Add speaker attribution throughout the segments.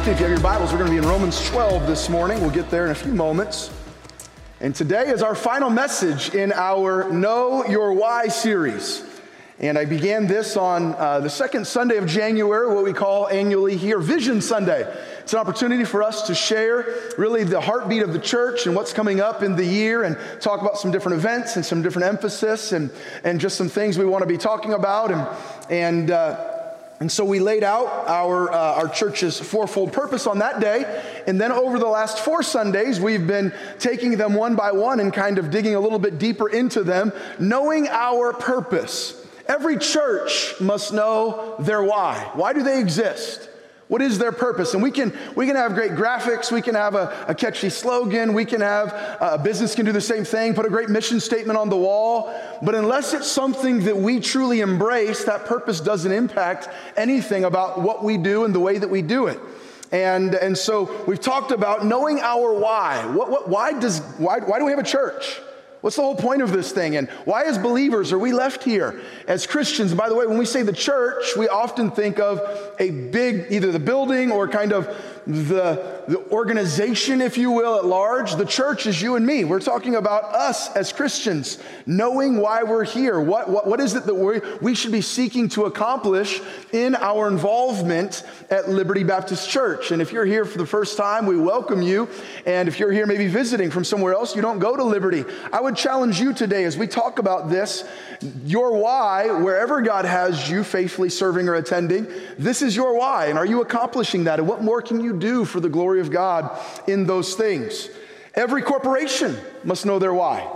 Speaker 1: If you have your Bibles, we're going to be in Romans 12 this morning. We'll get there in a few moments. And today is our final message in our Know Your Why series. And I began this on uh, the second Sunday of January, what we call annually here Vision Sunday. It's an opportunity for us to share really the heartbeat of the church and what's coming up in the year and talk about some different events and some different emphasis and, and just some things we want to be talking about. And, and uh, and so we laid out our, uh, our church's fourfold purpose on that day. And then over the last four Sundays, we've been taking them one by one and kind of digging a little bit deeper into them, knowing our purpose. Every church must know their why. Why do they exist? What is their purpose? And we can, we can have great graphics, we can have a, a catchy slogan, we can have uh, a business can do the same thing, put a great mission statement on the wall. But unless it's something that we truly embrace, that purpose doesn't impact anything about what we do and the way that we do it. And, and so we've talked about knowing our why. What, what, why, does, why, why do we have a church? What's the whole point of this thing? And why, as believers, are we left here as Christians? By the way, when we say the church, we often think of a big, either the building or kind of the, the organization, if you will, at large. The church is you and me. We're talking about us as Christians, knowing why we're here. What, what, what is it that we, we should be seeking to accomplish in our involvement at Liberty Baptist Church? And if you're here for the first time, we welcome you. And if you're here maybe visiting from somewhere else, you don't go to Liberty. I would challenge you today as we talk about this your why, wherever God has you faithfully serving or attending, this is your why. And are you accomplishing that? And what more can you do for the glory of God in those things? Every corporation must know their why.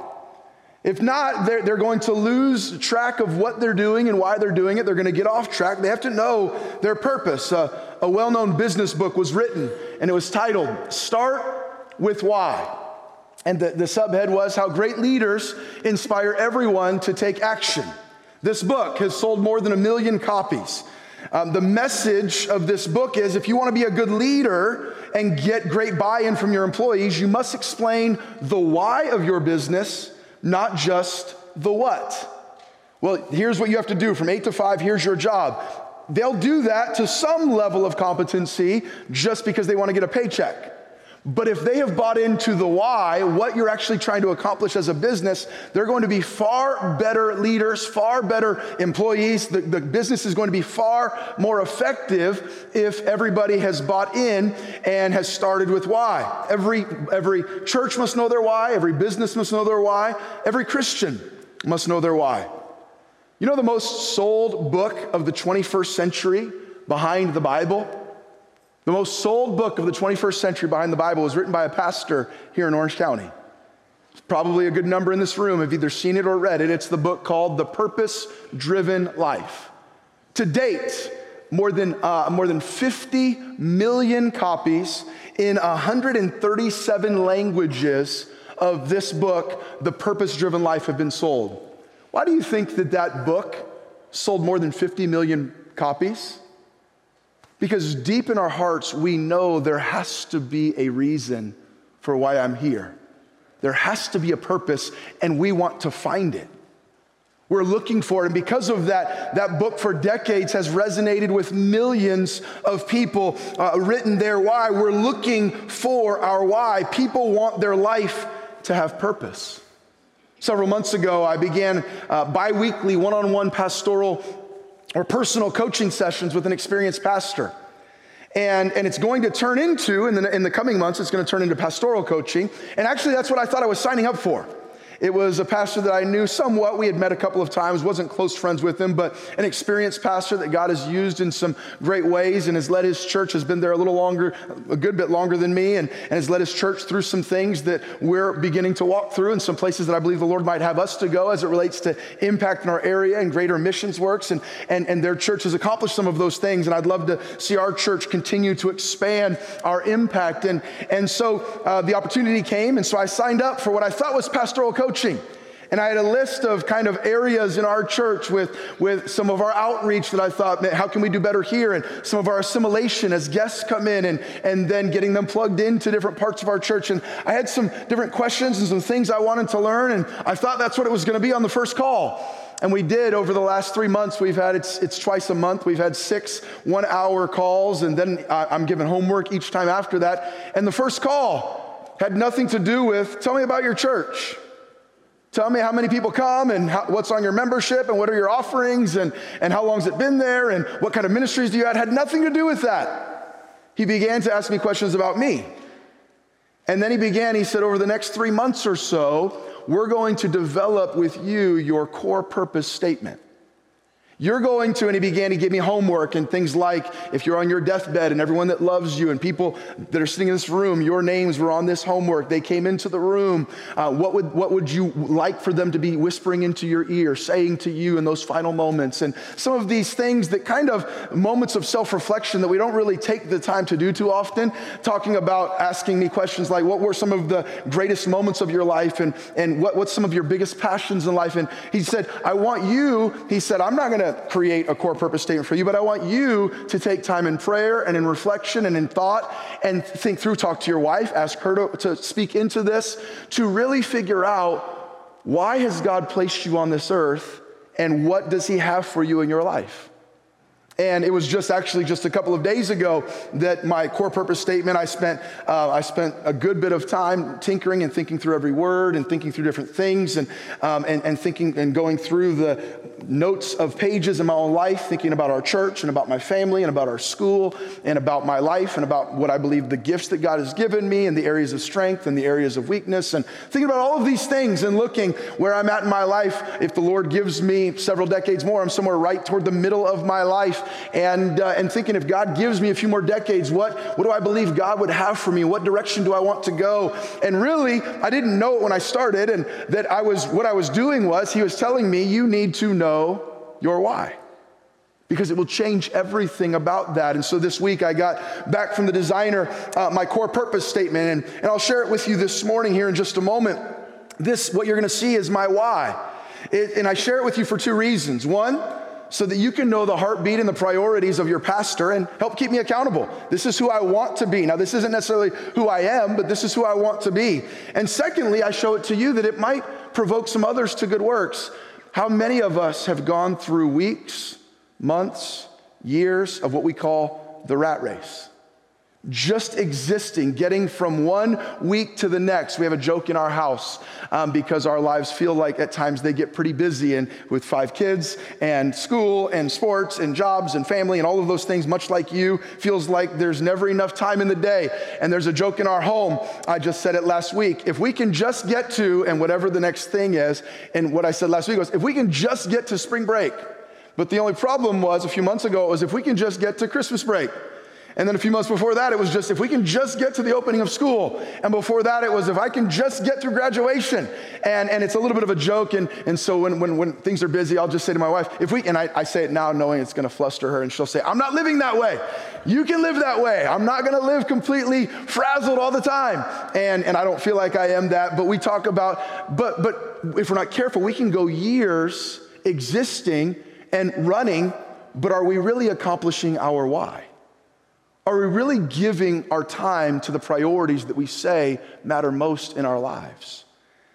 Speaker 1: If not, they're, they're going to lose track of what they're doing and why they're doing it. They're going to get off track. They have to know their purpose. Uh, a well known business book was written, and it was titled Start with Why. And the, the subhead was How Great Leaders Inspire Everyone to Take Action. This book has sold more than a million copies. Um, the message of this book is if you want to be a good leader and get great buy in from your employees, you must explain the why of your business, not just the what. Well, here's what you have to do from eight to five, here's your job. They'll do that to some level of competency just because they want to get a paycheck. But if they have bought into the why, what you're actually trying to accomplish as a business, they're going to be far better leaders, far better employees. The, the, business is going to be far more effective if everybody has bought in and has started with why. Every, every church must know their why, every business must know their why, every Christian must know their why. You know the most sold book of the 21st century behind the Bible? The most sold book of the 21st century behind the Bible was written by a pastor here in Orange County. Probably a good number in this room have either seen it or read it. It's the book called The Purpose Driven Life. To date, more than, uh, more than 50 million copies in 137 languages of this book, The Purpose Driven Life, have been sold. Why do you think that that book sold more than 50 million copies? Because deep in our hearts, we know there has to be a reason for why I'm here. There has to be a purpose, and we want to find it. We're looking for it. And because of that, that book for decades has resonated with millions of people, uh, written their why. We're looking for our why. People want their life to have purpose. Several months ago, I began uh, bi weekly one on one pastoral or personal coaching sessions with an experienced pastor. And, and it's going to turn into, in the, in the coming months, it's going to turn into pastoral coaching. And actually, that's what I thought I was signing up for. It was a pastor that I knew somewhat. We had met a couple of times, wasn't close friends with him, but an experienced pastor that God has used in some great ways and has led his church, has been there a little longer, a good bit longer than me, and, and has led his church through some things that we're beginning to walk through and some places that I believe the Lord might have us to go as it relates to impact in our area and greater missions works. And, and, and their church has accomplished some of those things. And I'd love to see our church continue to expand our impact. And, and so uh, the opportunity came, and so I signed up for what I thought was pastoral coaching. And I had a list of kind of areas in our church with, with some of our outreach that I thought, how can we do better here? And some of our assimilation as guests come in and, and then getting them plugged into different parts of our church. And I had some different questions and some things I wanted to learn. And I thought that's what it was going to be on the first call. And we did over the last three months. We've had, it's, it's twice a month. We've had six one hour calls, and then I'm given homework each time after that. And the first call had nothing to do with, tell me about your church. Tell me how many people come and how, what's on your membership and what are your offerings and, and how long's it been there and what kind of ministries do you have. Had nothing to do with that. He began to ask me questions about me. And then he began, he said, over the next three months or so, we're going to develop with you your core purpose statement. You're going to, and he began to give me homework and things like if you're on your deathbed and everyone that loves you and people that are sitting in this room, your names were on this homework. They came into the room. Uh, what, would, what would you like for them to be whispering into your ear, saying to you in those final moments? And some of these things that kind of moments of self reflection that we don't really take the time to do too often, talking about asking me questions like, what were some of the greatest moments of your life and, and what, what's some of your biggest passions in life? And he said, I want you, he said, I'm not going to to create a core purpose statement for you, but I want you to take time in prayer and in reflection and in thought and think through, talk to your wife, ask her to, to speak into this, to really figure out why has God placed you on this earth and what does he have for you in your life? And it was just actually just a couple of days ago that my core purpose statement, I spent, uh, I spent a good bit of time tinkering and thinking through every word and thinking through different things and, um, and, and thinking and going through the notes of pages in my own life, thinking about our church and about my family and about our school and about my life and about what I believe the gifts that God has given me and the areas of strength and the areas of weakness and thinking about all of these things and looking where I'm at in my life. If the Lord gives me several decades more, I'm somewhere right toward the middle of my life and, uh, and thinking if God gives me a few more decades, what, what do I believe God would have for me? What direction do I want to go? And really, I didn't know it when I started, and that I was, what I was doing was, He was telling me, you need to know your why because it will change everything about that. And so this week I got back from the designer uh, my core purpose statement, and, and I'll share it with you this morning here in just a moment. This, what you're gonna see, is my why. It, and I share it with you for two reasons. One, so that you can know the heartbeat and the priorities of your pastor and help keep me accountable. This is who I want to be. Now, this isn't necessarily who I am, but this is who I want to be. And secondly, I show it to you that it might provoke some others to good works. How many of us have gone through weeks, months, years of what we call the rat race? Just existing, getting from one week to the next. We have a joke in our house um, because our lives feel like at times they get pretty busy, and with five kids and school and sports and jobs and family and all of those things, much like you, feels like there's never enough time in the day. And there's a joke in our home. I just said it last week. If we can just get to, and whatever the next thing is, and what I said last week was, if we can just get to spring break. But the only problem was a few months ago, was if we can just get to Christmas break. And then a few months before that, it was just if we can just get to the opening of school. And before that, it was if I can just get through graduation. And, and it's a little bit of a joke. And, and so when, when, when things are busy, I'll just say to my wife, if we, and I, I say it now knowing it's going to fluster her, and she'll say, I'm not living that way. You can live that way. I'm not going to live completely frazzled all the time. And, and I don't feel like I am that. But we talk about, but, but if we're not careful, we can go years existing and running, but are we really accomplishing our why? Are we really giving our time to the priorities that we say matter most in our lives?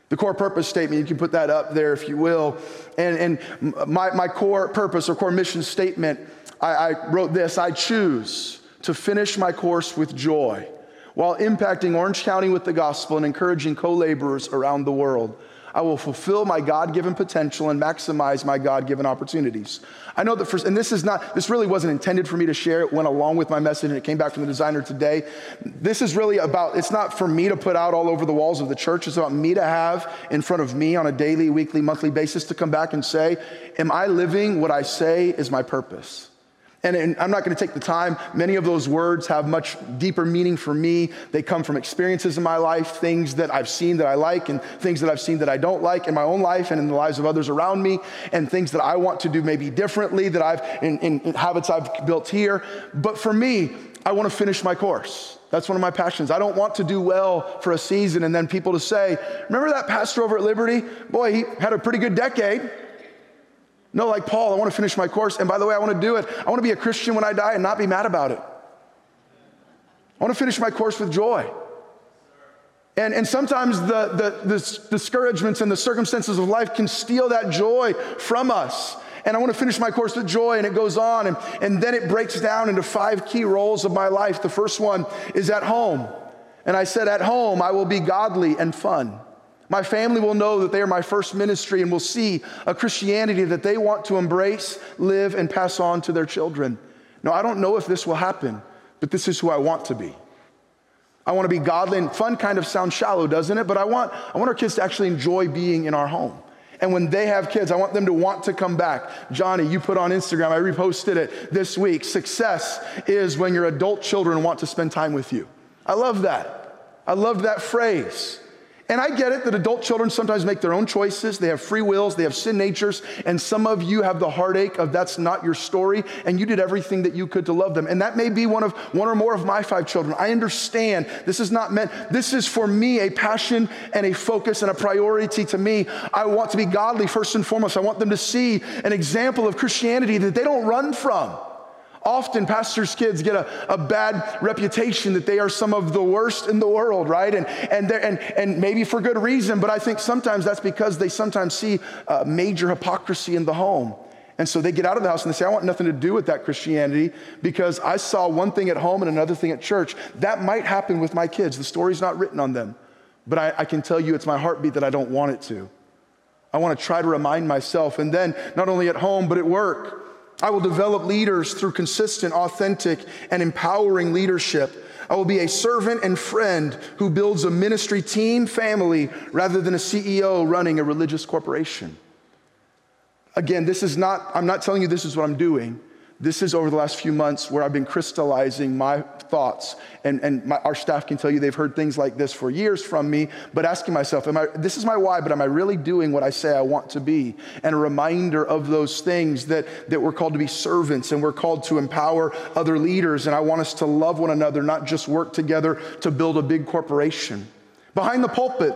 Speaker 1: The core purpose statement, you can put that up there if you will. And, and my, my core purpose or core mission statement, I, I wrote this I choose to finish my course with joy while impacting Orange County with the gospel and encouraging co laborers around the world. I will fulfill my God given potential and maximize my God given opportunities. I know that for, and this is not, this really wasn't intended for me to share. It went along with my message and it came back from the designer today. This is really about, it's not for me to put out all over the walls of the church. It's about me to have in front of me on a daily, weekly, monthly basis to come back and say, Am I living what I say is my purpose? And, I'm not going to take the time. Many of those words have much deeper meaning for me. They come from experiences in my life, things that I've seen that I like, and things that I've seen that I don't like in my own life and in the lives of others around me, and things that I want to do maybe differently that I've in, in, in habits I've built here. But for me, I want to finish my course. That's one of my passions. I don't want to do well for a season and then people to say, Remember that pastor over at Liberty? Boy, he had a pretty good decade. No, like Paul, I want to finish my course. And by the way, I want to do it. I want to be a Christian when I die and not be mad about it. I want to finish my course with joy. And, and sometimes the, the, the discouragements and the circumstances of life can steal that joy from us. And I want to finish my course with joy, and it goes on. And, and then it breaks down into five key roles of my life. The first one is at home. And I said, At home, I will be godly and fun. My family will know that they are my first ministry and will see a Christianity that they want to embrace, live, and pass on to their children. Now, I don't know if this will happen, but this is who I want to be. I want to be godly and fun kind of sounds shallow, doesn't it? But I want, I want our kids to actually enjoy being in our home. And when they have kids, I want them to want to come back. Johnny, you put on Instagram, I reposted it this week. Success is when your adult children want to spend time with you. I love that. I love that phrase. And I get it that adult children sometimes make their own choices. They have free wills, they have sin natures, and some of you have the heartache of that's not your story, and you did everything that you could to love them. And that may be one of one or more of my five children. I understand this is not meant, this is for me a passion and a focus and a priority to me. I want to be godly first and foremost. I want them to see an example of Christianity that they don't run from. Often, pastors' kids get a, a bad reputation that they are some of the worst in the world, right? And, and, and, and maybe for good reason, but I think sometimes that's because they sometimes see major hypocrisy in the home. And so they get out of the house and they say, I want nothing to do with that Christianity because I saw one thing at home and another thing at church. That might happen with my kids. The story's not written on them. But I, I can tell you it's my heartbeat that I don't want it to. I want to try to remind myself. And then, not only at home, but at work. I will develop leaders through consistent, authentic, and empowering leadership. I will be a servant and friend who builds a ministry team family rather than a CEO running a religious corporation. Again, this is not, I'm not telling you this is what I'm doing. This is over the last few months where I've been crystallizing my thoughts. And, and my, our staff can tell you they've heard things like this for years from me, but asking myself, am I, this is my why, but am I really doing what I say I want to be? And a reminder of those things that, that we're called to be servants and we're called to empower other leaders. And I want us to love one another, not just work together to build a big corporation. Behind the pulpit,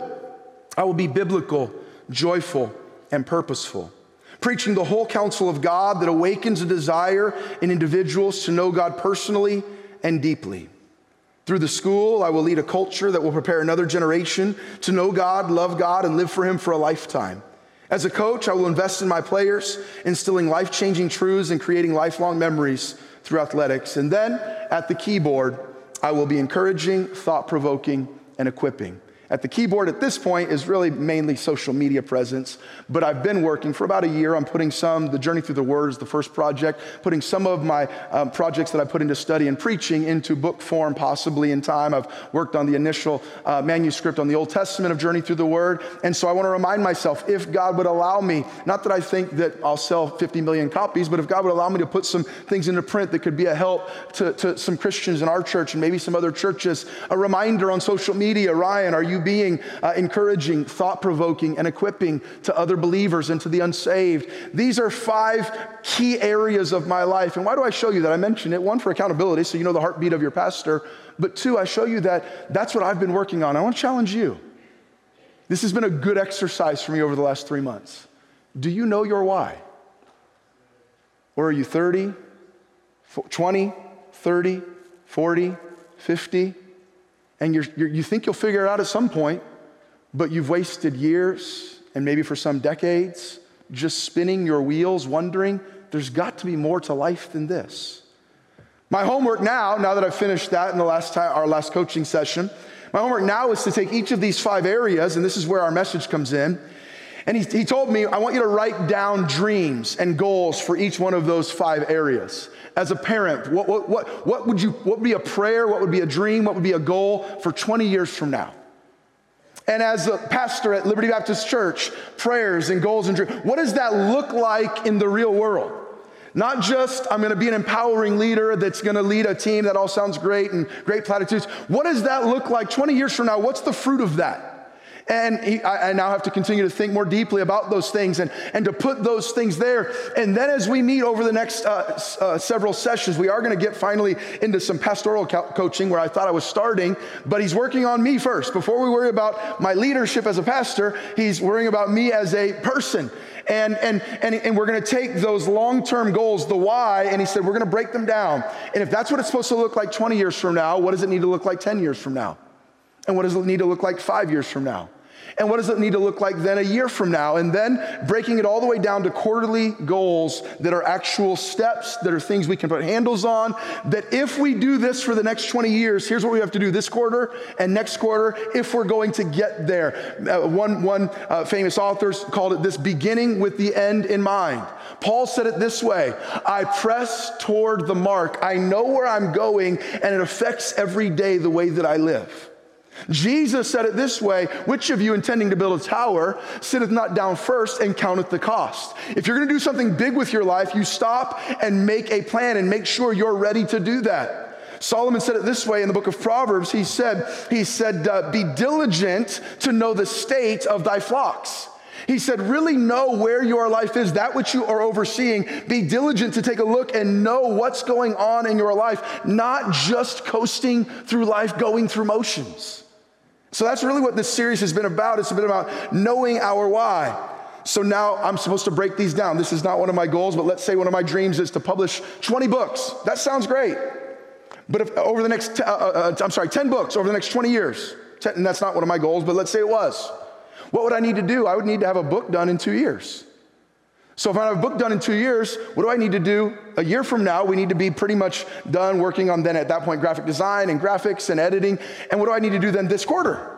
Speaker 1: I will be biblical, joyful, and purposeful preaching the whole counsel of God that awakens a desire in individuals to know God personally and deeply. Through the school, I will lead a culture that will prepare another generation to know God, love God, and live for Him for a lifetime. As a coach, I will invest in my players, instilling life changing truths and creating lifelong memories through athletics. And then at the keyboard, I will be encouraging, thought provoking, and equipping. At the keyboard at this point is really mainly social media presence, but I've been working for about a year on putting some, the Journey Through the Word is the first project, putting some of my um, projects that I put into study and preaching into book form, possibly in time. I've worked on the initial uh, manuscript on the Old Testament of Journey Through the Word. And so I want to remind myself if God would allow me, not that I think that I'll sell 50 million copies, but if God would allow me to put some things into print that could be a help to, to some Christians in our church and maybe some other churches, a reminder on social media Ryan, are you you being uh, encouraging, thought provoking, and equipping to other believers and to the unsaved. These are five key areas of my life. And why do I show you that? I mentioned it one, for accountability, so you know the heartbeat of your pastor. But two, I show you that that's what I've been working on. I want to challenge you. This has been a good exercise for me over the last three months. Do you know your why? Or are you 30, 20, 30, 40, 50? And you're, you're, you think you'll figure it out at some point, but you've wasted years and maybe for some decades just spinning your wheels, wondering there's got to be more to life than this. My homework now, now that I've finished that in the last time, our last coaching session, my homework now is to take each of these five areas, and this is where our message comes in, And he, he told me, I want you to write down dreams and goals for each one of those five areas. As a parent, what, what, what, what, would you, what would be a prayer? What would be a dream? What would be a goal for 20 years from now? And as a pastor at Liberty Baptist Church, prayers and goals and dreams, what does that look like in the real world? Not just, I'm gonna be an empowering leader that's gonna lead a team, that all sounds great and great platitudes. What does that look like 20 years from now? What's the fruit of that? And he, I, I, now have to continue to think more deeply about those things and, and to put those things there. And then as we meet over the next uh, uh, several sessions, we are going to get finally into some pastoral co- coaching where I thought I was starting, but he's working on me first. Before we worry about my leadership as a pastor, he's worrying about me as a person. And, and, and, and we're going to take those long term goals, the why, and he said, we're going to break them down. And if that's what it's supposed to look like 20 years from now, what does it need to look like 10 years from now? And what does it need to look like five years from now? And what does it need to look like then a year from now? And then breaking it all the way down to quarterly goals that are actual steps, that are things we can put handles on. That if we do this for the next 20 years, here's what we have to do this quarter and next quarter if we're going to get there. Uh, one one uh, famous author called it this beginning with the end in mind. Paul said it this way I press toward the mark. I know where I'm going, and it affects every day the way that I live. Jesus said it this way Which of you intending to build a tower sitteth not down first and counteth the cost? If you're gonna do something big with your life, you stop and make a plan and make sure you're ready to do that. Solomon said it this way in the book of Proverbs. He said, he said, uh, be diligent to know the state of thy flocks. He said, really know where your life is, that which you are overseeing. Be diligent to take a look and know what's going on in your life, not just coasting through life, going through motions. So that's really what this series has been about. It's been about knowing our why. So now I'm supposed to break these down. This is not one of my goals, but let's say one of my dreams is to publish 20 books. That sounds great. But if over the next, uh, uh, I'm sorry, 10 books over the next 20 years, 10, and that's not one of my goals, but let's say it was. What would I need to do? I would need to have a book done in two years. So if I have a book done in two years, what do I need to do? A year from now, we need to be pretty much done working on then at that point graphic design and graphics and editing. And what do I need to do then this quarter?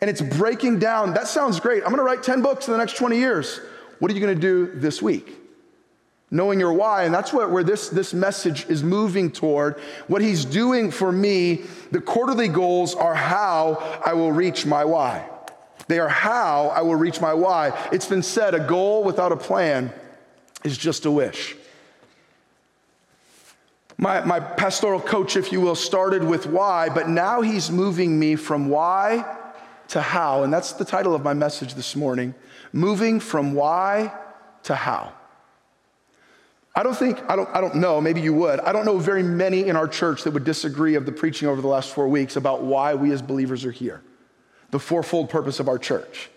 Speaker 1: And it's breaking down. That sounds great. I'm going to write 10 books in the next 20 years. What are you going to do this week? Knowing your why, and that's what, where this, this message is moving toward. What he's doing for me, the quarterly goals are how I will reach my why. They are how I will reach my why. It's been said a goal without a plan is just a wish. My, my pastoral coach, if you will, started with why, but now he's moving me from why to how. And that's the title of my message this morning moving from why to how. I don't think, I don't, I don't know, maybe you would. I don't know very many in our church that would disagree of the preaching over the last four weeks about why we as believers are here the fourfold purpose of our church.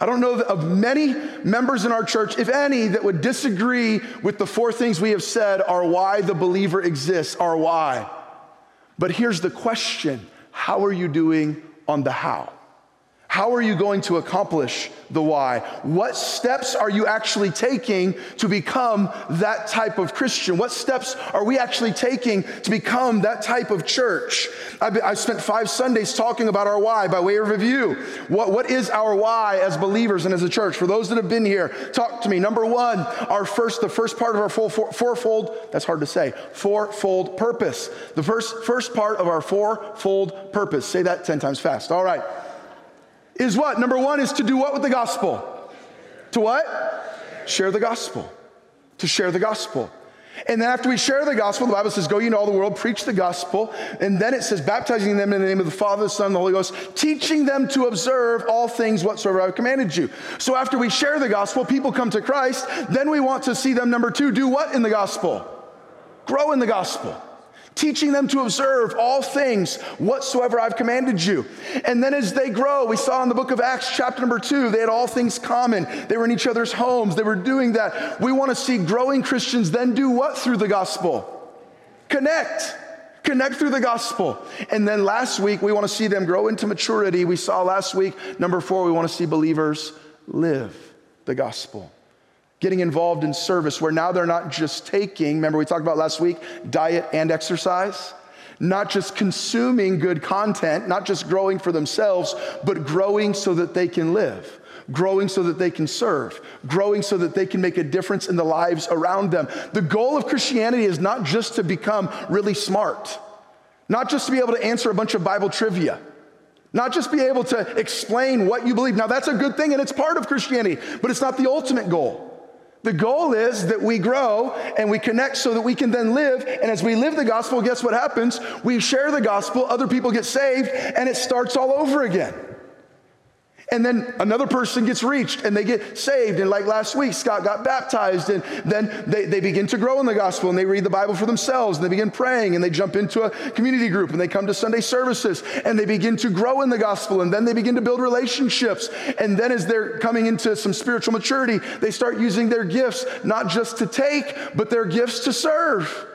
Speaker 1: I don't know of many members in our church, if any, that would disagree with the four things we have said are why the believer exists, are why. But here's the question How are you doing on the how? How are you going to accomplish the why? What steps are you actually taking to become that type of Christian? What steps are we actually taking to become that type of church? I've, I've spent five Sundays talking about our why by way of review. What, what is our why as believers and as a church? For those that have been here, talk to me. Number one, our first, the first part of our full, four, fourfold, that's hard to say, fourfold purpose. The first, first part of our fourfold purpose. Say that 10 times fast. All right is what? Number one is to do what with the gospel? To what? Share the gospel. To share the gospel. And then after we share the gospel, the Bible says, Go ye into all the world, preach the gospel. And then it says, baptizing them in the name of the Father, the Son, and the Holy Ghost, teaching them to observe all things whatsoever I've commanded you. So after we share the gospel, people come to Christ. Then we want to see them, number two, do what in the gospel? Grow in the gospel teaching them to observe all things whatsoever I've commanded you. And then as they grow, we saw in the book of Acts, chapter number two, they had all things common. They were in each other's homes, they were doing that. We want to see growing Christians then do what through the gospel? Connect. Connect through the gospel. And then last week, we want to see them grow into maturity. We saw last week, number four, we want to see believers live the gospel getting involved in service where now they're not just taking, remember we talked about last week, diet and exercise? Not just consuming good content, not just growing for themselves, but growing so that they can live. growing so that they can serve, growing so that they can make a difference in the lives around them. The goal of Christianity is not just to become really smart, not just to be able to answer a bunch of Bible trivia. Not just be able to explain what you believe. Now, that's a good thing and it's part of Christianity, but it's not the ultimate goal. The goal is that we grow and we connect so that we can then live. And as we live the gospel, guess what happens? We share the gospel, other people get saved, and it starts all over again. And then another person gets reached and they get saved. And like last week, Scott got baptized. And then they, they begin to grow in the gospel and they read the Bible for themselves and they begin praying and they jump into a community group and they come to Sunday services and they begin to grow in the gospel. And then they begin to build relationships. And then as they're coming into some spiritual maturity, they start using their gifts not just to take, but their gifts to serve.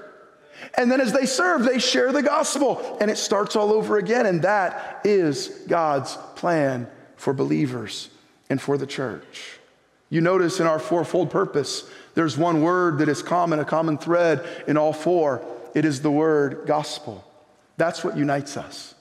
Speaker 1: And then as they serve, they share the gospel and it starts all over again. And that is God's plan for believers and for the church. You notice in our fourfold purpose, there's one word that is common, a common thread in all four. It is the word gospel. That's what unites us.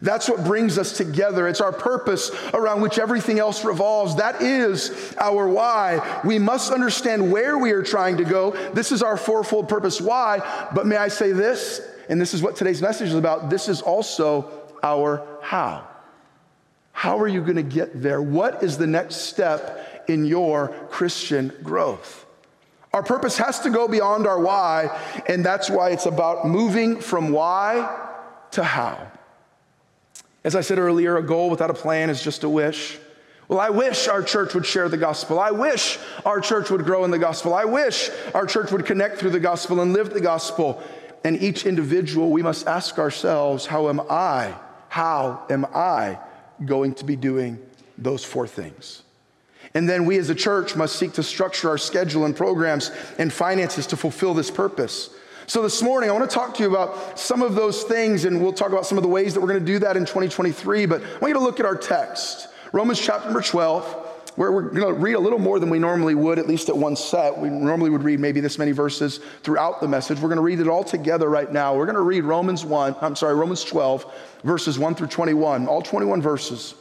Speaker 1: That's what brings us together. It's our purpose around which everything else revolves. That is our why. We must understand where we are trying to go. This is our fourfold purpose. Why? But may I say this, and this is what today's message is about this is also our how. How are you going to get there? What is the next step in your Christian growth? Our purpose has to go beyond our why, and that's why it's about moving from why to how. As I said earlier, a goal without a plan is just a wish. Well, I wish our church would share the gospel. I wish our church would grow in the gospel. I wish our church would connect through the gospel and live the gospel. And each individual, we must ask ourselves, how am I? How am I going to be doing those four things. And then we as a church must seek to structure our schedule and programs and finances to fulfill this purpose. So this morning, I want to talk to you about some of those things, and we'll talk about some of the ways that we're going to do that in 2023. But I want you to look at our text, Romans chapter number 12 we're going to read a little more than we normally would, at least at one set. We normally would read maybe this many verses throughout the message. We're going to read it all together right now. We're going to read Romans 1, I'm sorry, Romans 12, verses 1 through 21, all 21 verses.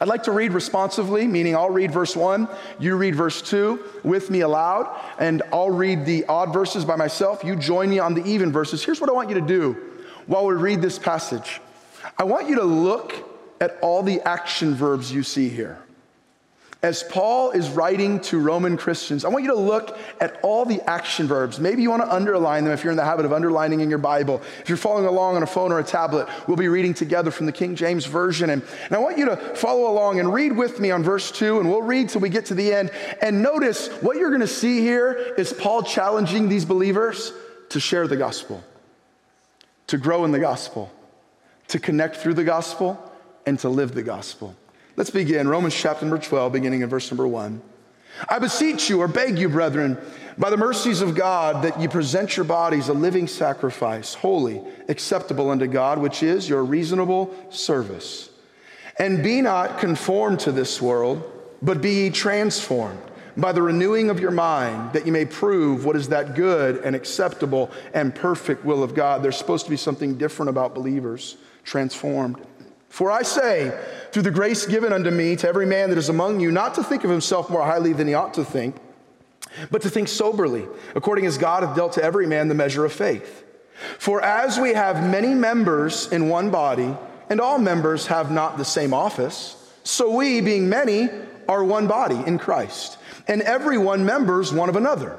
Speaker 1: I'd like to read responsively, meaning I'll read verse 1, you read verse 2 with me aloud, and I'll read the odd verses by myself. You join me on the even verses. Here's what I want you to do while we read this passage I want you to look at all the action verbs you see here as Paul is writing to Roman Christians, I want you to look at all the action verbs. Maybe you want to underline them if you're in the habit of underlining in your Bible. If you're following along on a phone or a tablet, we'll be reading together from the King James Version. And, and I want you to follow along and read with me on verse 2, and we'll read till we get to the end. And notice what you're going to see here is Paul challenging these believers to share the gospel, to grow in the gospel, to connect through the gospel, and to live the gospel. Let's begin. Romans chapter number 12, beginning in verse number 1. I beseech you or beg you, brethren, by the mercies of God, that you present your bodies a living sacrifice, holy, acceptable unto God, which is your reasonable service. And be not conformed to this world, but be ye transformed by the renewing of your mind, that you may prove what is that good and acceptable and perfect will of God. There's supposed to be something different about believers, transformed. For I say, through the grace given unto me to every man that is among you, not to think of himself more highly than he ought to think, but to think soberly, according as God hath dealt to every man the measure of faith. For as we have many members in one body, and all members have not the same office, so we, being many, are one body in Christ, and every one members one of another.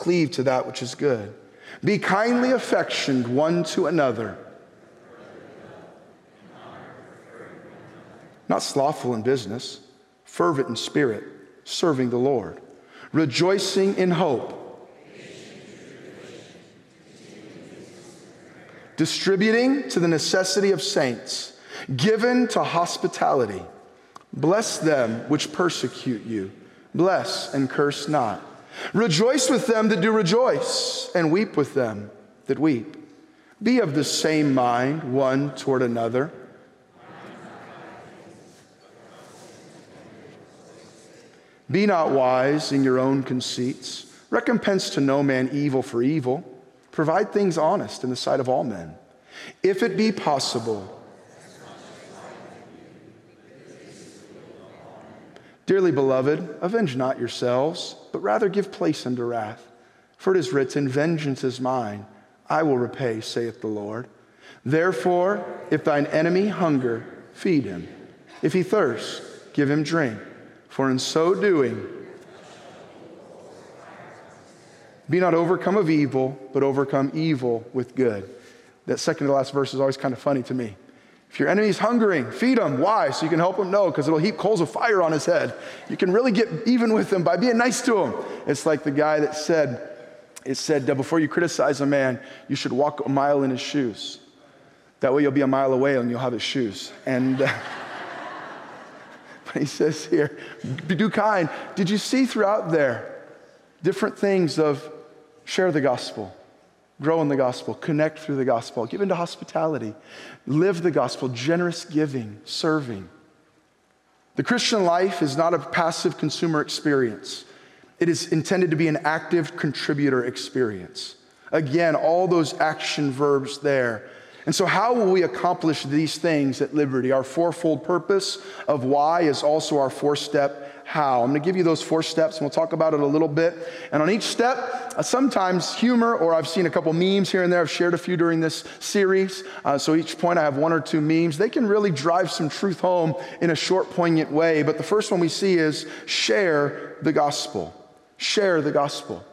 Speaker 1: cleave to that which is good. Be kindly affectioned one to another, not slothful in business, fervent in spirit, serving the Lord, rejoicing in hope, distributing to the necessity of saints, given to hospitality. Bless them which persecute you. Bless and curse not. Rejoice with them that do rejoice, and weep with them that weep. Be of the same mind one toward another. Be not wise in your own conceits. Recompense to no man evil for evil. Provide things honest in the sight of all men. If it be possible, Dearly beloved, avenge not yourselves, but rather give place unto wrath. For it is written, Vengeance is mine, I will repay, saith the Lord. Therefore, if thine enemy hunger, feed him. If he thirst, give him drink. For in so doing, be not overcome of evil, but overcome evil with good. That second to last verse is always kind of funny to me. If your enemy's hungering, feed him. Why? So you can help him? No, because it'll heap coals of fire on his head. You can really get even with him by being nice to him. It's like the guy that said, it said, that before you criticize a man, you should walk a mile in his shoes. That way you'll be a mile away and you'll have his shoes. And uh, but he says here, be do kind. Did you see throughout there different things of share the gospel? Grow in the gospel, connect through the gospel, give into hospitality, live the gospel, generous giving, serving. The Christian life is not a passive consumer experience. It is intended to be an active contributor experience. Again, all those action verbs there. And so, how will we accomplish these things at Liberty? Our fourfold purpose of why is also our four step how. I'm going to give you those four steps and we'll talk about it a little bit. And on each step, uh, sometimes humor, or I've seen a couple memes here and there. I've shared a few during this series. Uh, so each point I have one or two memes. They can really drive some truth home in a short, poignant way. But the first one we see is share the gospel. Share the gospel.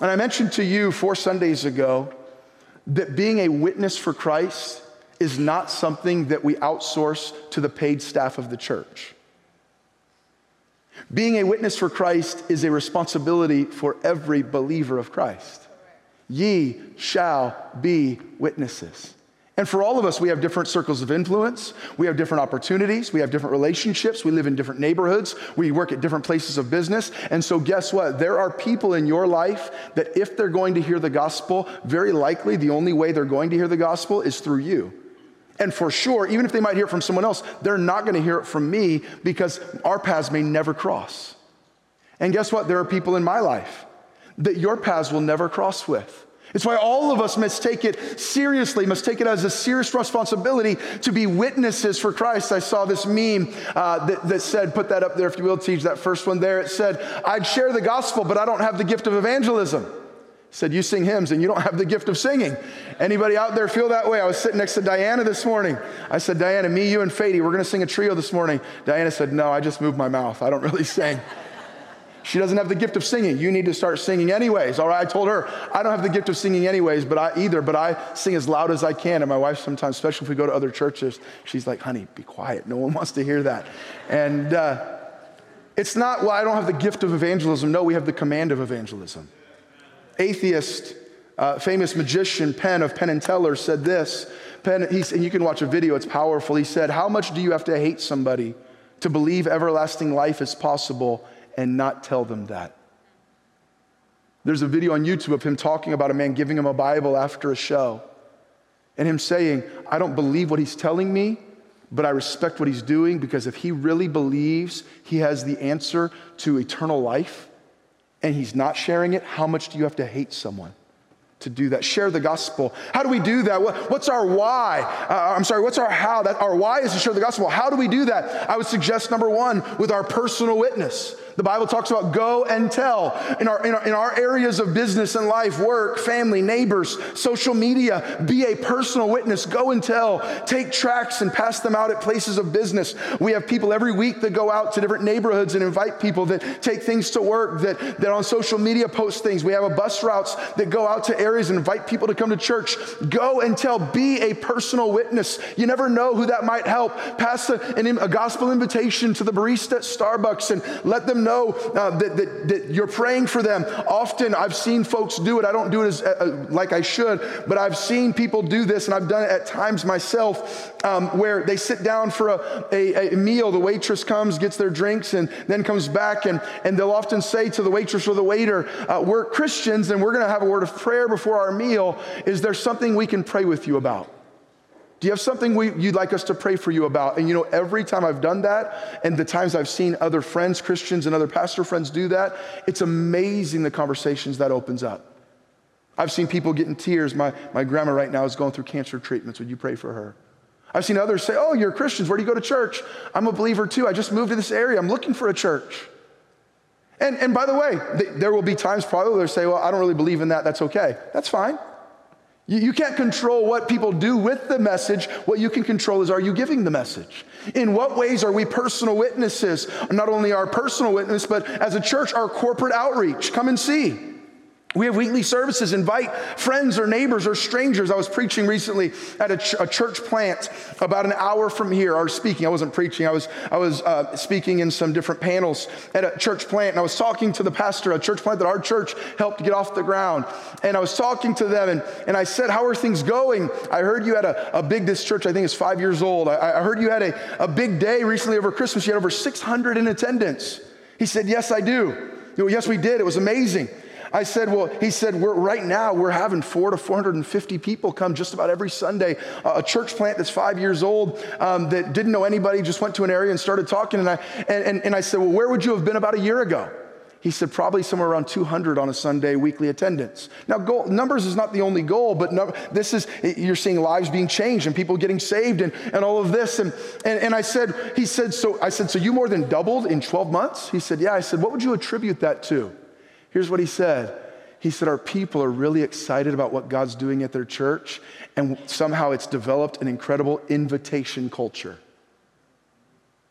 Speaker 1: And I mentioned to you four Sundays ago that being a witness for Christ is not something that we outsource to the paid staff of the church. Being a witness for Christ is a responsibility for every believer of Christ. Ye shall be witnesses. And for all of us, we have different circles of influence. We have different opportunities. We have different relationships. We live in different neighborhoods. We work at different places of business. And so, guess what? There are people in your life that, if they're going to hear the gospel, very likely the only way they're going to hear the gospel is through you. And for sure, even if they might hear it from someone else, they're not going to hear it from me because our paths may never cross. And guess what? There are people in my life that your paths will never cross with. It's why all of us must take it seriously, must take it as a serious responsibility to be witnesses for Christ. I saw this meme uh, that, that said, put that up there if you will, teach that first one there. It said, I'd share the gospel, but I don't have the gift of evangelism said you sing hymns and you don't have the gift of singing. Anybody out there feel that way? I was sitting next to diana this morning. I said diana me you and Fady, we're going to sing a trio this morning. Diana said no i just move my mouth. I don't really sing. She doesn't have the gift of singing. You need to start singing anyways all right? I told her i don't have the gift of singing anyways but i either but i sing as loud as i can. And my wife sometimes especially if we go to other churches she's like honey be quiet. No one wants to hear that. And uh, it's not well i don't have the gift of evangelism. No we have the command of evangelism atheist, uh, famous magician Penn of Penn and Teller said this. Penn, and you can watch a video, it's powerful. He said, How much do you have to hate somebody to believe everlasting life is possible and not tell them that? There's a video on YouTube of him talking about a man giving him a Bible after a show and him saying, I don't believe what he's telling me, but I respect what he's doing because if he really believes he has the answer to eternal life, and he's not sharing it, how much do you have to hate someone? to do that. Share the gospel. How do we do that? what's our why? Uh, I'm sorry, what's our how? That our why is to share the gospel. How do we do that? I would suggest number one with our personal witness. The Bible talks about go and tell. In our, in our, in our areas of business and life, work, family, neighbors, social media, be a personal witness. Go and tell. Take tracts and pass them out at places of business. We have people every week that go out to different neighborhoods and invite people that take things to work, that, that on social media post things. We have a bus routes that go out to areas and invite people to come to church. Go and tell. Be a personal witness. You never know who that might help. Pass a, a gospel invitation to the barista at Starbucks and let them know uh, that, that, that, you're praying for them. Often I've seen folks do it. I don't do it as, uh, uh, like I should, but I've seen people do this, and I've done it at times myself um, where they sit down for a, a, a, meal. The waitress comes, gets their drinks, and then comes back, and, and they'll often say to the waitress or the waiter, uh, We're Christians, and we're going to have a word of prayer before our meal. Is there something we can pray with you about? Do you have something we, you'd like us to pray for you about? And you know, every time I've done that, and the times I've seen other friends, Christians, and other pastor friends do that, it's amazing the conversations that opens up. I've seen people get in tears. My, my grandma right now is going through cancer treatments. Would you pray for her? I've seen others say, Oh, you're Christians. Where do you go to church? I'm a believer too. I just moved to this area. I'm looking for a church. And, and by the way, there will be times probably where they'll say, Well, I don't really believe in that. That's okay. That's fine. You, you can't control what people do with the message. What you can control is are you giving the message? In what ways are we personal witnesses? Not only our personal witness, but as a church, our corporate outreach. Come and see. We have weekly services. Invite friends or neighbors or strangers. I was preaching recently at a, ch- a church plant about an hour from here, or speaking. I wasn't preaching. I was, I was uh, speaking in some different panels at a church plant, and I was talking to the pastor, a church plant that our church helped get off the ground. And I was talking to them, and, and I said, How are things going? I heard you had a, a big, this church I think is five years old. I, I heard you had a, a big day recently over Christmas. You had over 600 in attendance. He said, Yes, I do. Yes, we did. It was amazing. I said, well, he said, we're, right now we're having four to 450 people come just about every Sunday. Uh, a church plant that's five years old um, that didn't know anybody, just went to an area and started talking. And I, and, and, and I said, well, where would you have been about a year ago? He said probably somewhere around 200 on a Sunday weekly attendance. Now, goal, numbers is not the only goal, but no, this is, you're seeing lives being changed and people getting saved and, and all of this. And, and, and I said, he said, so I said, so you more than doubled in 12 months? He said, yeah. I said, what would you attribute that to? Here's what he said. He said, Our people are really excited about what God's doing at their church, and somehow it's developed an incredible invitation culture.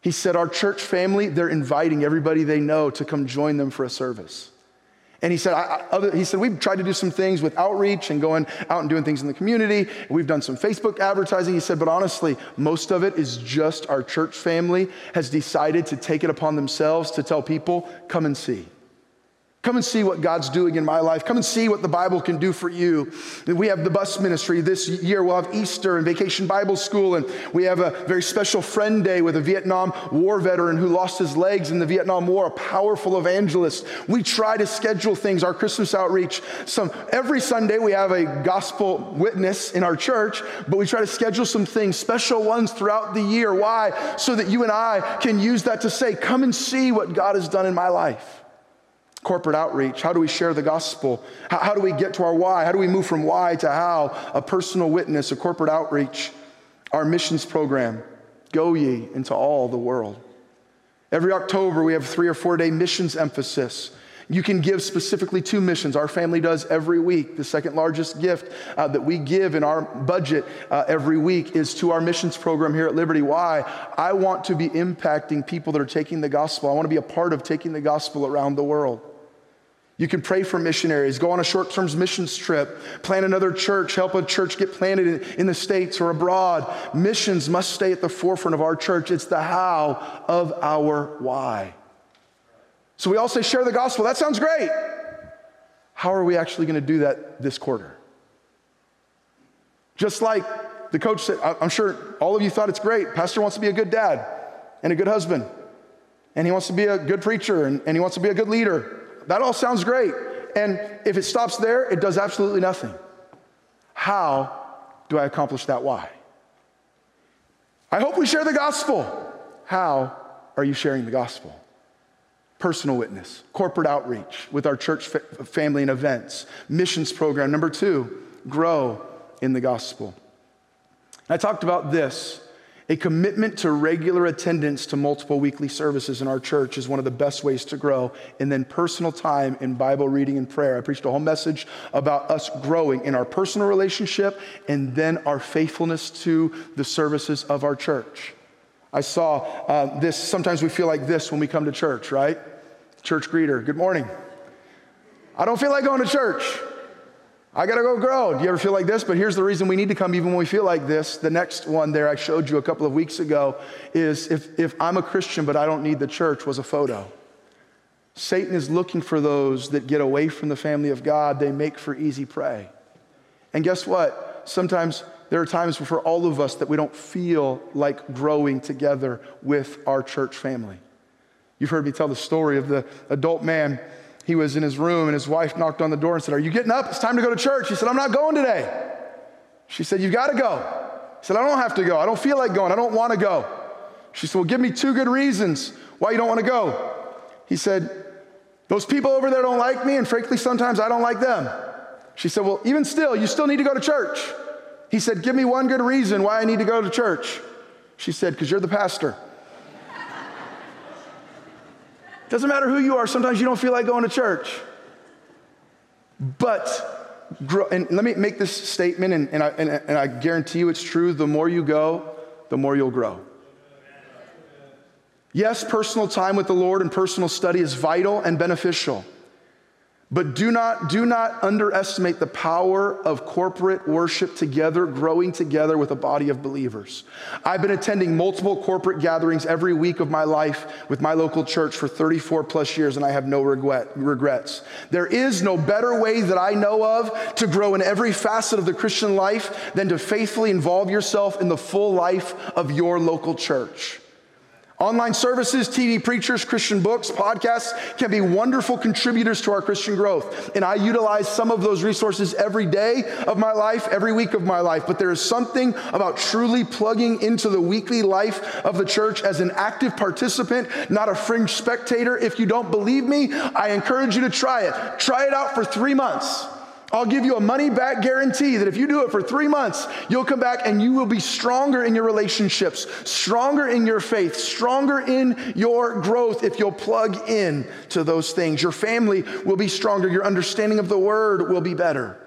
Speaker 1: He said, Our church family, they're inviting everybody they know to come join them for a service. And he said, I, other, he said, we've tried to do some things with outreach and going out and doing things in the community. We've done some Facebook advertising. He said, but honestly, most of it is just our church family has decided to take it upon themselves to tell people, come and see. Come and see what God's doing in my life. Come and see what the Bible can do for you. We have the bus ministry this year. We'll have Easter and Vacation Bible School, and we have a very special friend day with a Vietnam War veteran who lost his legs in the Vietnam War, a powerful evangelist. We try to schedule things, our Christmas outreach. Some every Sunday we have a gospel witness in our church, but we try to schedule some things, special ones throughout the year. Why? So that you and I can use that to say, "Come and see what God has done in my life." Corporate outreach? How do we share the gospel? How, how, do we get to our why? How do we move from why to how? A personal witness, a corporate outreach, our missions program. Go ye into all the world. Every October, we have three or four day missions emphasis. You can give specifically to missions. Our family does every week. The second largest gift uh, that we give in our budget uh, every week is to our missions program here at Liberty. Why? I want to be impacting people that are taking the gospel. I want to be a part of taking the gospel around the world. You can pray for missionaries, go on a short term missions trip, plant another church, help a church get planted in, in, the States or abroad. Missions must stay at the forefront of our church. It's the how of our why. So we all say, share the gospel. That sounds great. How are we actually going to do that this quarter? Just like the coach said, I'm sure all of you thought it's great. Pastor wants to be a good dad and a good husband, and he wants to be a good preacher, and, and he wants to be a good leader. That all sounds great. And if it stops there, it does absolutely nothing. How do I accomplish that why? I hope we share the gospel. How are you sharing the gospel? Personal witness, corporate outreach with our church family and events, missions program. Number two, grow in the gospel. I talked about this a commitment to regular attendance to multiple weekly services in our church is one of the best ways to grow. And then personal time in Bible reading and prayer. I preached a whole message about us growing in our personal relationship and then our faithfulness to the services of our church. I saw uh, this, sometimes we feel like this when we come to church, right? Church greeter, good morning. I don't feel like going to church. I got to go grow. Do you ever feel like this? But here's the reason we need to come even when we feel like this. The next one there I showed you a couple of weeks ago is if, if I'm a Christian but I don't need the church was a photo. Satan is looking for those that get away from the family of God, they make for easy prey. And guess what? Sometimes there are times for all of us that we don't feel like growing together with our church family. You've heard me tell the story of the adult man. He was in his room and his wife knocked on the door and said, Are you getting up? It's time to go to church. He said, I'm not going today. She said, You've got to go. He said, I don't have to go. I don't feel like going. I don't want to go. She said, Well, give me two good reasons why you don't want to go. He said, Those people over there don't like me, and frankly, sometimes I don't like them. She said, Well, even still, you still need to go to church. He said, Give me one good reason why I need to go to church. She said, Because you're the pastor. Doesn't matter who you are, sometimes you don't feel like going to church. But, and let me make this statement, and, and, I, and, and I guarantee you it's true the more you go, the more you'll grow. Yes, personal time with the Lord and personal study is vital and beneficial. But do not, do not underestimate the power of corporate worship together, growing together with a body of believers. I've been attending multiple corporate gatherings every week of my life with my local church for 34 plus years, and I have no regret, regrets. There is no better way that I know of to grow in every facet of the Christian life than to faithfully involve yourself in the full life of your local church. Online services, TV preachers, Christian books, podcasts can be wonderful contributors to our Christian growth. And I utilize some of those resources every day of my life, every week of my life. But there is something about truly plugging into the weekly life of the church as an active participant, not a fringe spectator. If you don't believe me, I encourage you to try it. Try it out for three months. I'll give you a money back guarantee that if you do it for three months, you'll come back and you will be stronger in your relationships, stronger in your faith, stronger in your growth if you'll plug in to those things. Your family will be stronger, your understanding of the word will be better.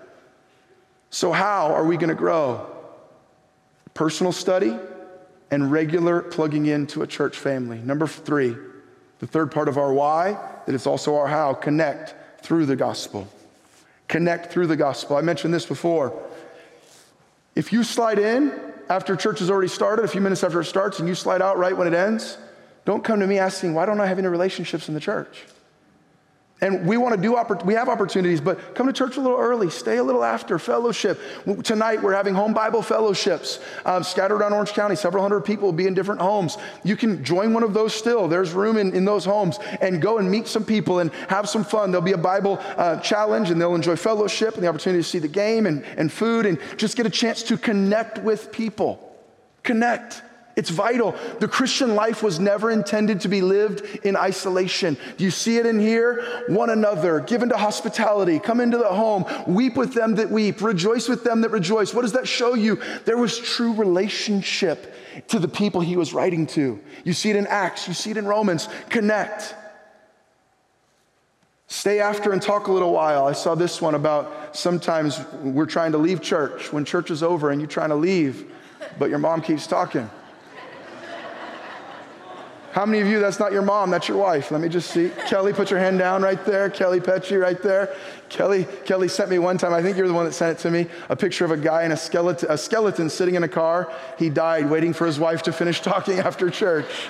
Speaker 1: So, how are we going to grow? Personal study and regular plugging into a church family. Number three, the third part of our why, that it's also our how connect through the gospel connect through the gospel. I mentioned this before. If you slide in after church has already started, a few minutes after it starts, and you slide out right when it ends, don't come to me asking, why don't I have any relationships in the church? And we want to do, we have opportunities, but come to church a little early, stay a little after, fellowship. Tonight we're having home Bible fellowships um, scattered around Orange County. Several hundred people will be in different homes. You can join one of those still. There's room in, in those homes and go and meet some people and have some fun. There'll be a Bible uh, challenge and they'll enjoy fellowship and the opportunity to see the game and, and food and just get a chance to connect with people. Connect. It's vital. The Christian life was never intended to be lived in isolation. Do you see it in here? One another, given to hospitality, come into the home, weep with them that weep, rejoice with them that rejoice. What does that show you? There was true relationship to the people he was writing to. You see it in Acts, you see it in Romans. Connect. Stay after and talk a little while. I saw this one about sometimes we're trying to leave church when church is over and you're trying to leave, but your mom keeps talking. How many of you, that's not your mom, that's your wife? Let me just see. Kelly, put your hand down right there. Kelly Petchy right there. Kelly, Kelly sent me one time, I think you're the one that sent it to me, a picture of a guy in a skeleton, a skeleton sitting in a car. He died waiting for his wife to finish talking after church.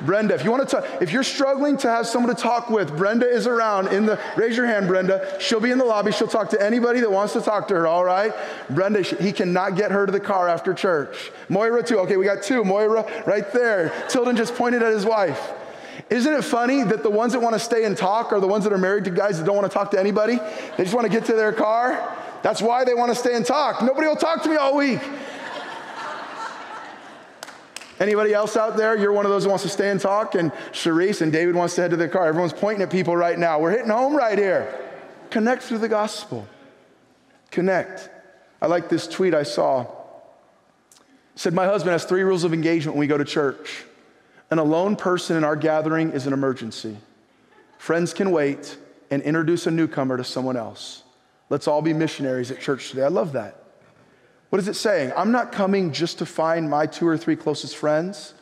Speaker 1: Brenda, if you want to talk, if you're struggling to have someone to talk with, Brenda is around in the, raise your hand, Brenda. She'll be in the lobby. She'll talk to anybody that wants to talk to her, all right? Brenda, he cannot get her to the car after church. Moira, too. Okay, we got two. Moira right there. Tilden just pointed at his wife. Isn't it funny that the ones that want to stay and talk are the ones that are married to guys that don't want to talk to anybody? They just want to get to their car. That's why they want to stay and talk. Nobody will talk to me all week. Anybody else out there? You're one of those who wants to stay and talk, and Sharice and David wants to head to their car. Everyone's pointing at people right now. We're hitting home right here. Connect through the gospel. Connect. I like this tweet I saw. It said, My husband has three rules of engagement when we go to church. An alone person in our gathering is an emergency. Friends can wait and introduce a newcomer to someone else. Let's all be missionaries at church today. I love that. What is it saying? I'm not coming just to find my two or three closest friends.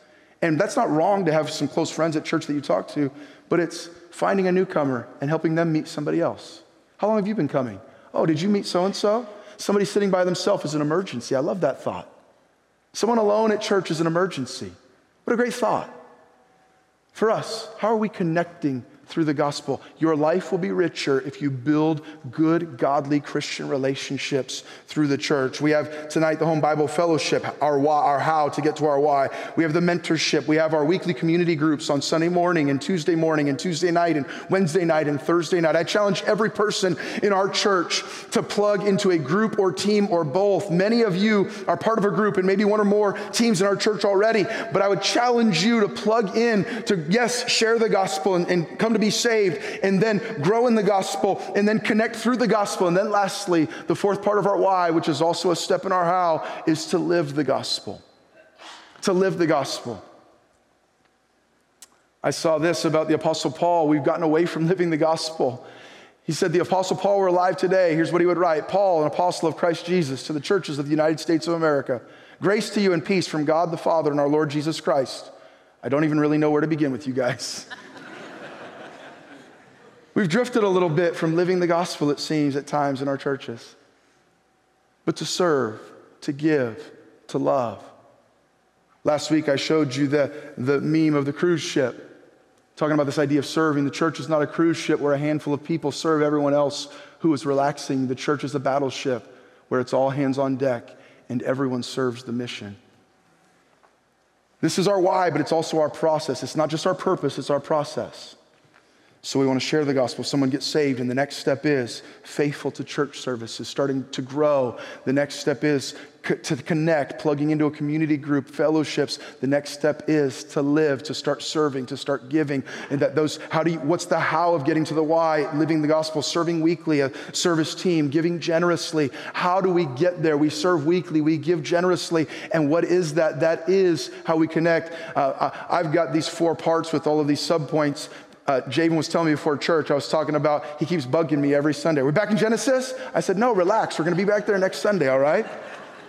Speaker 1: And that's not wrong to have some close friends at church that you talk to, but it's finding a newcomer and helping them meet somebody else. How long have you been coming? Oh, did you meet so and so? Somebody sitting by themselves is an emergency. I love that thought. Someone alone at church is an emergency. What a great thought. For us, how are we connecting through the gospel. Your life will be richer if you build good, godly Christian relationships through the church. We have tonight the Home Bible Fellowship, our why, our how to get to our why. We have the mentorship. We have our weekly community groups on Sunday morning and Tuesday morning and Tuesday night and Wednesday night and Thursday night. I challenge every person in our church to plug into a group or team or both. Many of you are part of a group and maybe one or more teams in our church already, but I would challenge you to plug in to, yes, share the gospel and, and come to be saved, and then grow in the gospel, and then connect through the gospel. And then, lastly, the fourth part of our why, which is also a step in our how, is to live the gospel. To live the gospel. I saw this about the Apostle Paul. We've gotten away from living the gospel. He said, The Apostle Paul were alive today. Here's what he would write Paul, an apostle of Christ Jesus, to the churches of the United States of America. Grace to you and peace from God the Father and our Lord Jesus Christ. I don't even really know where to begin with you guys. We've drifted a little bit from living the gospel, it seems, at times in our churches. But to serve, to give, to love. Last week I showed you the, the meme of the cruise ship, talking about this idea of serving. The church is not a cruise ship where a handful of people serve everyone else who is relaxing. The church is a battleship where it's all hands on deck and everyone serves the mission. This is our why, but it's also our process. It's not just our purpose, it's our process. So we want to share the gospel. Someone gets saved, and the next step is faithful to church services, starting to grow. The next step is to connect, plugging into a community group, fellowships. The next step is to live, to start serving, to start giving. And that those, how do you, what's the how of getting to the why? Living the gospel, serving weekly, a service team, giving generously. How do we get there? We serve weekly, we give generously. And what is that? That is how we connect. Uh, I've got these four parts with all of these subpoints uh, Javen was telling me before church, I was talking about, he keeps bugging me every Sunday. We're back in Genesis? I said, no, relax. We're going to be back there next Sunday, all right?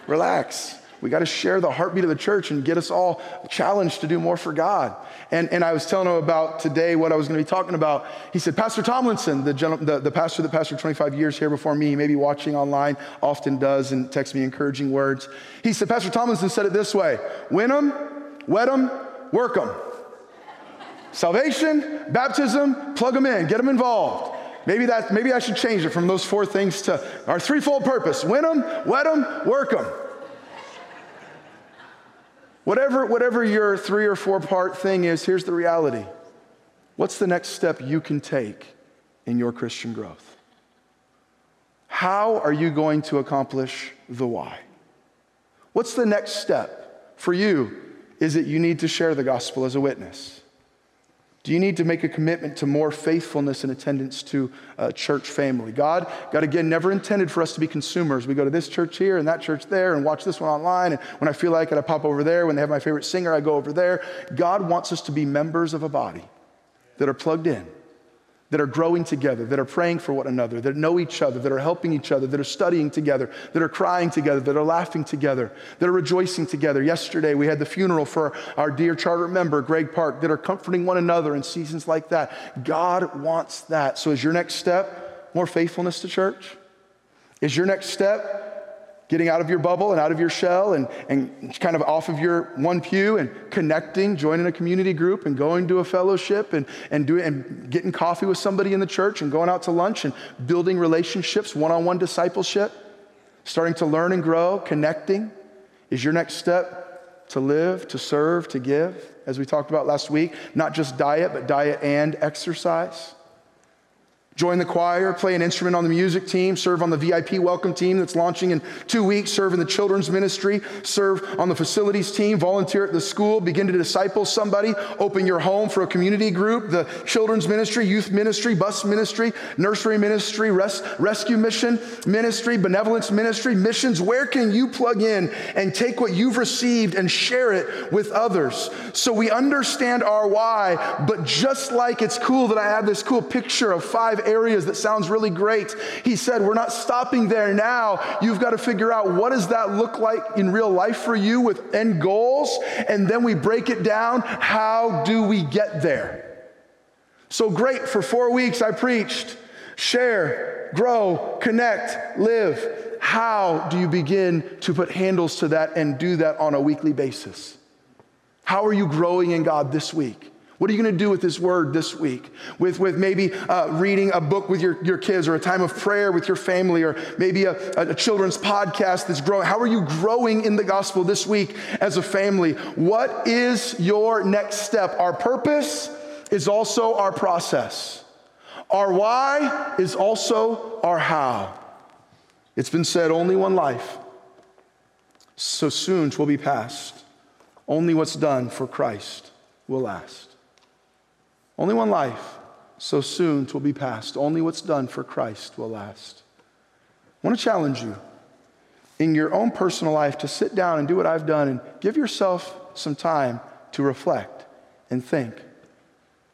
Speaker 1: relax. We got to share the heartbeat of the church and get us all challenged to do more for God. And, and I was telling him about today what I was going to be talking about. He said, Pastor Tomlinson, the, the, the pastor that pastored 25 years here before me, he may be watching online, often does, and texts me encouraging words. He said, Pastor Tomlinson said it this way win them, wet them, work them. Salvation, baptism, plug them in, get them involved. Maybe that maybe I should change it from those four things to our threefold purpose: win them, wet them, work them. Whatever, whatever your three or four part thing is, here's the reality. What's the next step you can take in your Christian growth? How are you going to accomplish the why? What's the next step for you? Is it you need to share the gospel as a witness? Do you need to make a commitment to more faithfulness and attendance to a church family? God, God again, never intended for us to be consumers. We go to this church here and that church there and watch this one online. And when I feel like it, I pop over there. When they have my favorite singer, I go over there. God wants us to be members of a body that are plugged in that are growing together, that are praying for one another, that know each other, that are helping each other, that are studying together, that are crying together, that are laughing together, that are rejoicing together. Yesterday, we had the funeral for our dear charter member, Greg Park, that are comforting one another in seasons like that. God wants that. So, is your next step more faithfulness to church? Is your next step getting out of your bubble and out of your shell and, and kind of off of your one pew and connecting, joining a community group and going to a fellowship and, and, doing, and getting coffee with somebody in the church and going out to lunch and building relationships, one on one discipleship, starting to learn and grow, connecting is your next step to live, to serve, to give, as we talked about last week. Not just diet, but diet and exercise. Join the choir, play an instrument on the music team, serve on the VIP welcome team that's launching in two weeks, serve in the children's ministry, serve on the facilities team, volunteer at the school, begin to disciple somebody, open your home for a community group, the children's ministry, youth ministry, bus ministry, nursery ministry, res- rescue mission ministry, benevolence ministry, missions. Where can you plug in and take what you've received and share it with others? So we understand our why, but just like it's cool that I have this cool picture of five areas that sounds really great. He said, We're not stopping there now. You've got to figure out what does that look like in real life for you with end goals. And then we break it down. How do we get there? So great. For four weeks, I preached share, grow, connect, live. How do you begin to put handles to that and do that on a weekly basis? How are you growing in God this week? What are you going to do with this word this week? With, with maybe uh, reading a book with your, your kids or a time of prayer with your family or maybe a, a children's podcast that's growing? How are you growing in the gospel this week as a family? What is your next step? Our purpose is also our process, our why is also our how. It's been said only one life, so soon twill be past. Only what's done for Christ will last. Only one life, so soon will be past. Only what's done for Christ will last. I want to challenge you in your own personal life to sit down and do what I've done and give yourself some time to reflect and think.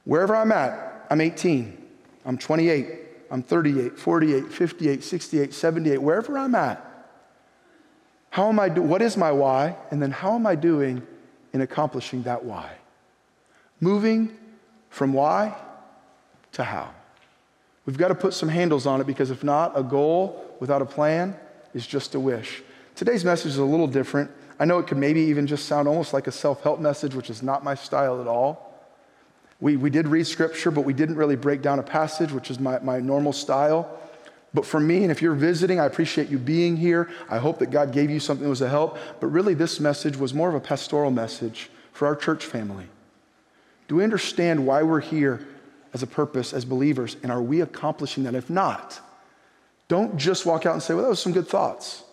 Speaker 1: Wherever I'm at, I'm 18, I'm 28, I'm 38, 48, 58, 68, 78, wherever I'm at, how am I do- what is my why? And then how am I doing in accomplishing that why? Moving from why to how. We've got to put some handles on it because if not, a goal without a plan is just a wish. Today's message is a little different. I know it could maybe even just sound almost like a self help message, which is not my style at all. We, we did read scripture, but we didn't really break down a passage, which is my, my normal style. But for me, and if you're visiting, I appreciate you being here. I hope that God gave you something that was a help. But really, this message was more of a pastoral message for our church family. Do we understand why we're here as a purpose, as believers, and are we accomplishing that? If not, don't just walk out and say, well, that was some good thoughts.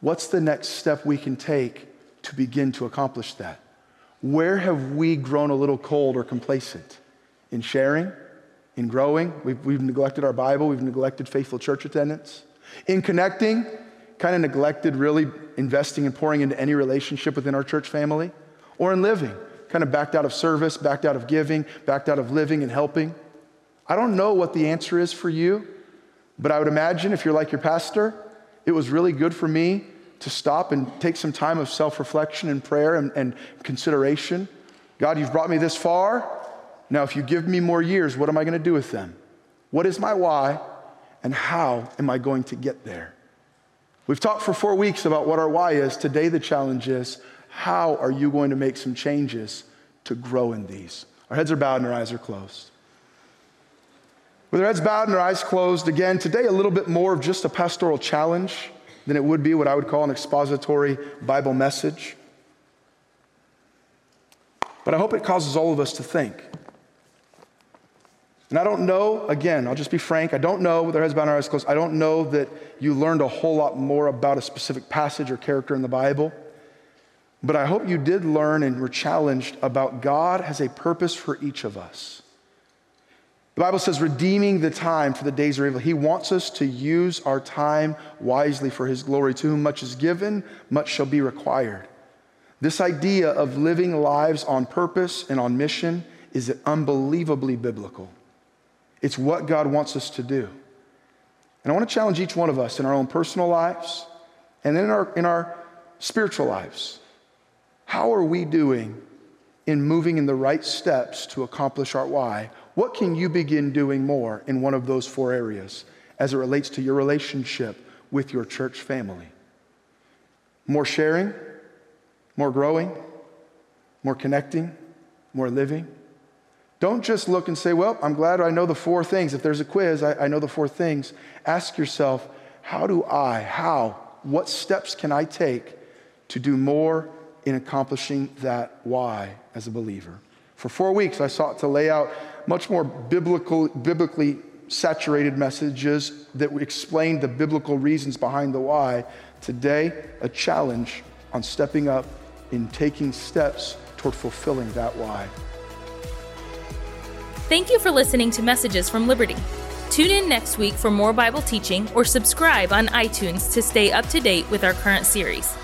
Speaker 1: What's the next step we can take to begin to accomplish that? Where have we grown a little cold or complacent? In sharing, in growing, we've, we've neglected our Bible, we've neglected faithful church attendance. In connecting, kind of neglected really investing and pouring into any relationship within our church family. Or in living, kind of backed out of service, backed out of giving, backed out of living and helping. I don't know what the answer is for you, but I would imagine if you're like your pastor, it was really good for me to stop and take some time of self reflection and prayer and, and, consideration. God, you've brought me this far. Now, if you give me more years, what am I going to do with them? What is my why, and how am I going to get there? We've talked for four weeks about what our why is. Today, the challenge is how are you going to make some changes to grow in these? Our heads are bowed and our eyes are closed. With our heads bowed and our eyes closed, again, today a little bit more of just a pastoral challenge than it would be what I would call an expository Bible message. But I hope it causes all of us to think. And I don't know, again, I'll just be frank, I don't know, with our heads bowed and our eyes closed, I don't know that you learned a whole lot more about a specific passage or character in the Bible. But I hope you did learn and were challenged about God has a purpose for each of us. The Bible says, redeeming the time for the days are evil. He wants us to use our time wisely for His glory. To whom much is given, much shall be required. This idea of living lives on purpose and on mission is unbelievably biblical. It's what God wants us to do. And I want to challenge each one of us in our own personal lives and in our, in our spiritual lives how are we doing in moving in the right steps to accomplish our why? What can you begin doing more in one of those four areas as it relates to your relationship with your church family? More sharing, more growing, more connecting, more living. Don't just look and say, Well, I'm glad I know the four things. If there's a quiz, I, I know the four things. Ask yourself, How do I, how, what steps can I take to do more in accomplishing that why as a believer. For four weeks, I sought to lay out much more biblical, biblically saturated messages that explained the biblical reasons behind the why. Today, a challenge on stepping up in taking steps toward fulfilling that why.
Speaker 2: Thank you for listening to Messages from Liberty. Tune in next week for more Bible teaching or subscribe on iTunes to stay up to date with our current series.